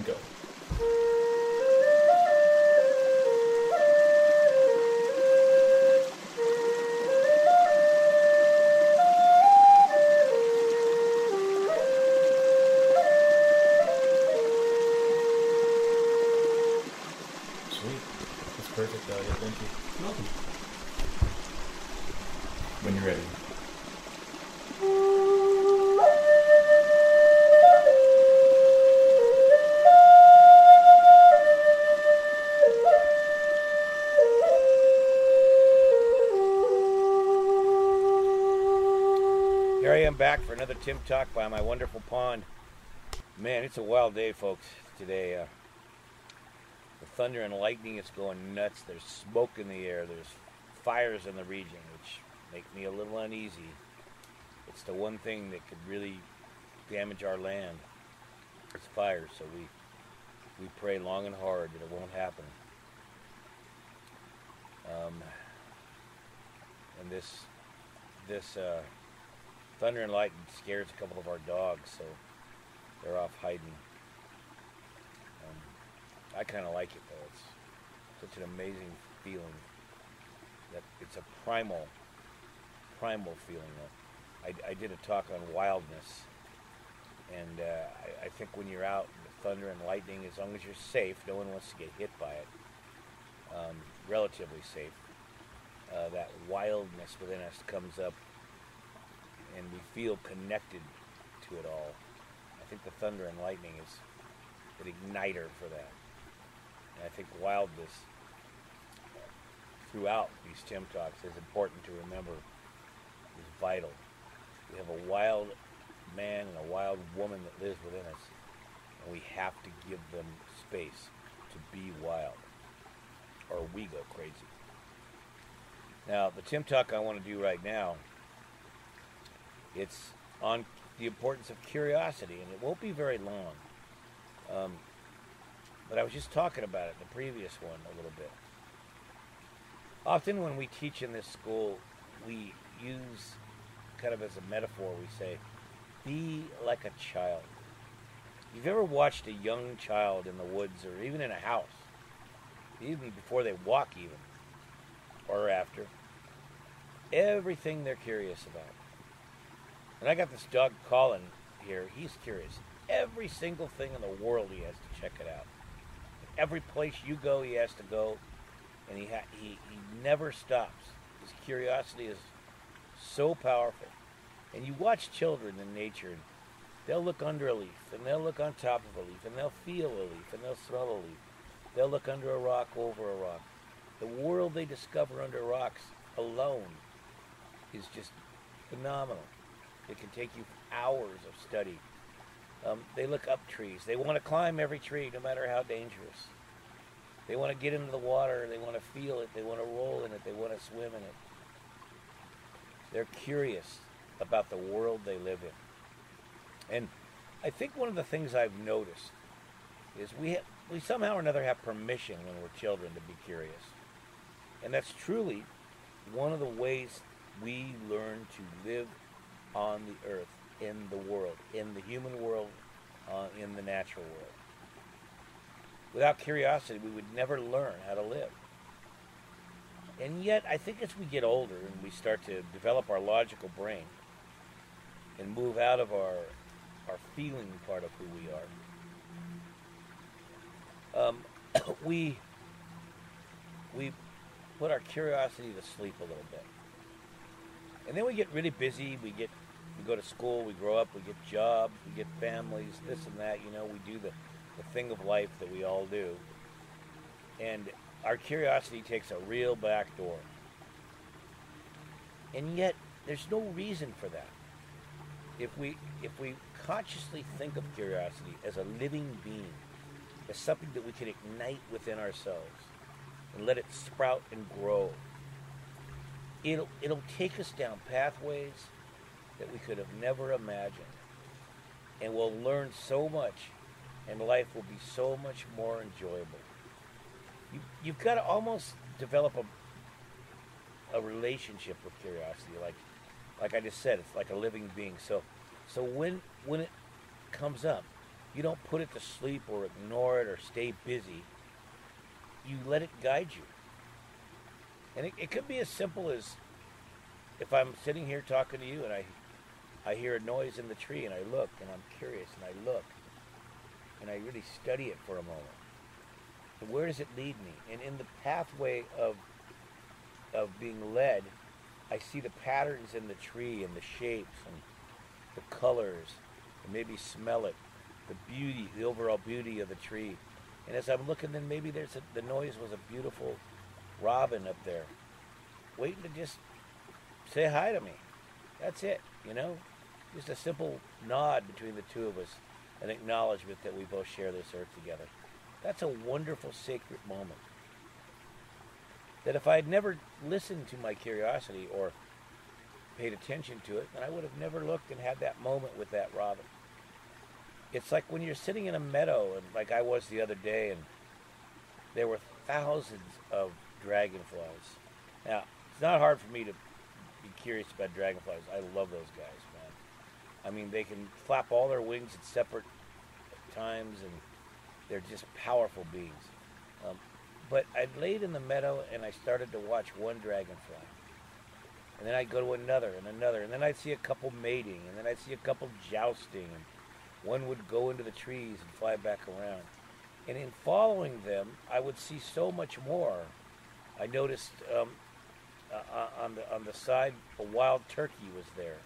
and go. Sweet. That's perfect, Dahlia. Thank you. Welcome. When you're ready. Here I am back for another Tim Talk by my wonderful pond. Man, it's a wild day, folks, today. Uh, the thunder and lightning is going nuts. There's smoke in the air. There's fires in the region, which make me a little uneasy. It's the one thing that could really damage our land. It's fire, so we we pray long and hard that it won't happen. Um, and this this uh, thunder and lightning scares a couple of our dogs, so they're off hiding. Um, I kind of like it though. It's such an amazing feeling. That it's a primal, primal feeling. Though. I, I did a talk on wildness, and uh, I, I think when you're out, the thunder and lightning, as long as you're safe, no one wants to get hit by it. Um, relatively safe. Uh, that wildness within us comes up, and we feel connected to it all. I think the thunder and lightning is an igniter for that. And I think wildness throughout these Tim Talks is important to remember is vital. We have a wild man and a wild woman that lives within us, and we have to give them space to be wild, or we go crazy. Now, the Tim Talk I want to do right now, it's on the importance of curiosity, and it won't be very long. Um, but I was just talking about it in the previous one a little bit. Often when we teach in this school, we use kind of as a metaphor, we say, be like a child. You've ever watched a young child in the woods or even in a house, even before they walk, even, or after, everything they're curious about. And I got this dog Colin here, he's curious. Every single thing in the world, he has to check it out. Every place you go, he has to go, and he, ha- he, he never stops. His curiosity is so powerful. And you watch children in nature, and they'll look under a leaf, and they'll look on top of a leaf, and they'll feel a leaf, and they'll smell a leaf. They'll look under a rock, over a rock. The world they discover under rocks alone is just phenomenal. It can take you hours of study. Um, they look up trees. They want to climb every tree, no matter how dangerous. They want to get into the water. They want to feel it. They want to roll in it. They want to swim in it. They're curious about the world they live in. And I think one of the things I've noticed is we we somehow or another have permission when we're children to be curious, and that's truly one of the ways we learn to live on the earth, in the world, in the human world, uh, in the natural world. Without curiosity, we would never learn how to live. And yet, I think as we get older and we start to develop our logical brain and move out of our our feeling part of who we are, um, we we put our curiosity to sleep a little bit, and then we get really busy. We get we go to school, we grow up, we get jobs, we get families, this and that. You know, we do the the thing of life that we all do, and our curiosity takes a real back door. And yet, there's no reason for that. If we if we consciously think of curiosity as a living being, as something that we can ignite within ourselves and let it sprout and grow, it'll it'll take us down pathways that we could have never imagined. And we'll learn so much and life will be so much more enjoyable. You, you've got to almost develop a, a relationship with curiosity. Like, like I just said, it's like a living being. So, so when when it comes up, you don't put it to sleep or ignore it or stay busy. You let it guide you. And it, it could be as simple as if I'm sitting here talking to you and I, I hear a noise in the tree and I look and I'm curious and I look and I really study it for a moment. Where does it lead me? And in the pathway of, of being led, I see the patterns in the tree and the shapes and the colors and maybe smell it, the beauty, the overall beauty of the tree. And as I'm looking, then maybe there's a, the noise was a beautiful robin up there, waiting to just say hi to me. That's it, you know? Just a simple nod between the two of us, an acknowledgement that we both share this earth together. That's a wonderful, sacred moment. That if I had never listened to my curiosity or paid attention to it, then I would have never looked and had that moment with that robin. It's like when you're sitting in a meadow, and like I was the other day, and there were thousands of dragonflies. Now, it's not hard for me to be curious about dragonflies. I love those guys, man. I mean, they can flap all their wings at separate times, and they're just powerful beings. Um, but I laid in the meadow and I started to watch one dragonfly. And then I'd go to another and another, and then I'd see a couple mating, and then I'd see a couple jousting, and one would go into the trees and fly back around. And in following them, I would see so much more I noticed um, uh, on the on the side a wild turkey was there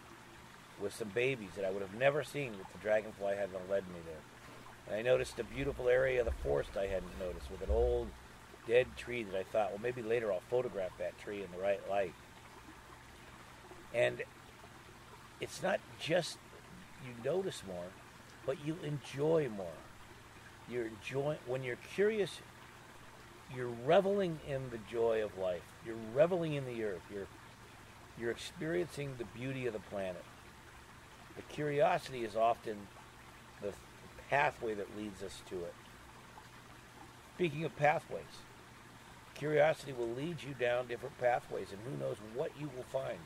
with some babies that I would have never seen if the dragonfly hadn't led me there. And I noticed a beautiful area of the forest I hadn't noticed with an old dead tree that I thought, well, maybe later I'll photograph that tree in the right light. And it's not just you notice more, but you enjoy more. You're enjoying when you're curious you're reveling in the joy of life. You're reveling in the earth. You're you're experiencing the beauty of the planet. The curiosity is often the pathway that leads us to it. Speaking of pathways, curiosity will lead you down different pathways, and who knows what you will find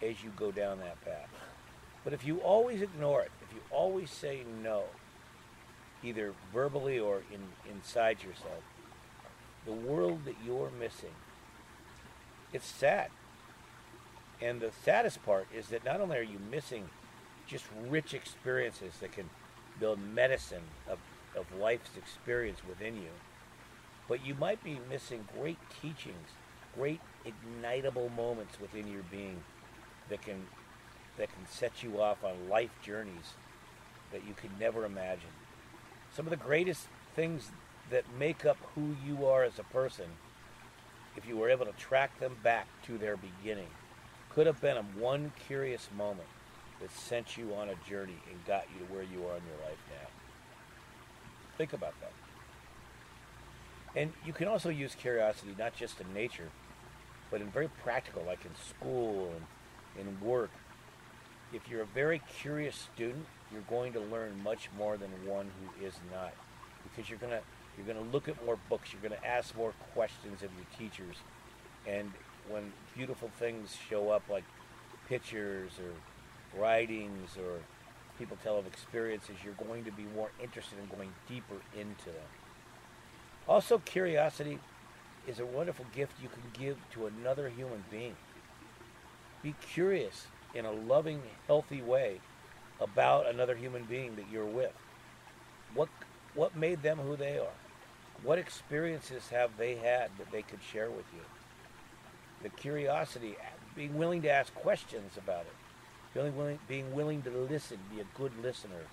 as you go down that path. But if you always ignore it, if you always say no, either verbally or in, inside yourself, the world that you're missing. It's sad. And the saddest part is that not only are you missing just rich experiences that can build medicine of, of life's experience within you, but you might be missing great teachings, great ignitable moments within your being that can that can set you off on life journeys that you could never imagine. Some of the greatest things that make up who you are as a person, if you were able to track them back to their beginning, could have been a one curious moment that sent you on a journey and got you to where you are in your life now. Think about that. And you can also use curiosity not just in nature, but in very practical, like in school and in work. If you're a very curious student, you're going to learn much more than one who is not, because you're going to you're going to look at more books. You're going to ask more questions of your teachers. And when beautiful things show up, like pictures or writings or people tell of experiences, you're going to be more interested in going deeper into them. Also, curiosity is a wonderful gift you can give to another human being. Be curious in a loving, healthy way about another human being that you're with. What what made them who they are? What experiences have they had that they could share with you? The curiosity, being willing to ask questions about it, being willing, being willing to listen, be a good listener,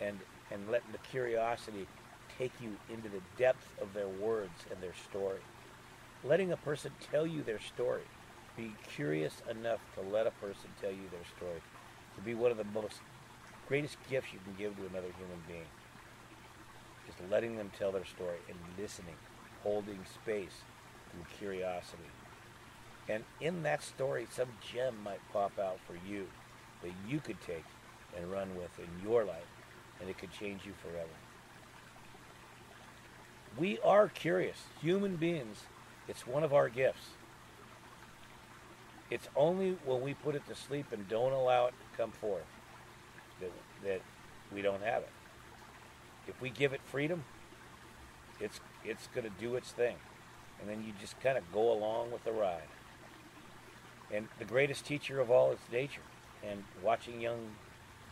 and, and letting the curiosity take you into the depth of their words and their story. Letting a person tell you their story. Be curious enough to let a person tell you their story. To be one of the most greatest gifts you can give to another human being. Just letting them tell their story and listening, holding space through curiosity. And in that story, some gem might pop out for you that you could take and run with in your life, and it could change you forever. We are curious. Human beings, it's one of our gifts. It's only when we put it to sleep and don't allow it to come forth that, that we don't have it. If we give it freedom, it's it's going to do its thing, and then you just kind of go along with the ride. And the greatest teacher of all is nature, and watching young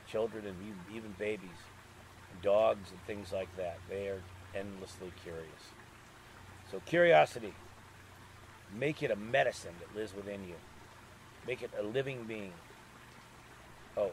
children and even- babies, dogs and things like that, they are endlessly curious. So curiosity, make it a medicine that lives within you. Make it a living being. Oh,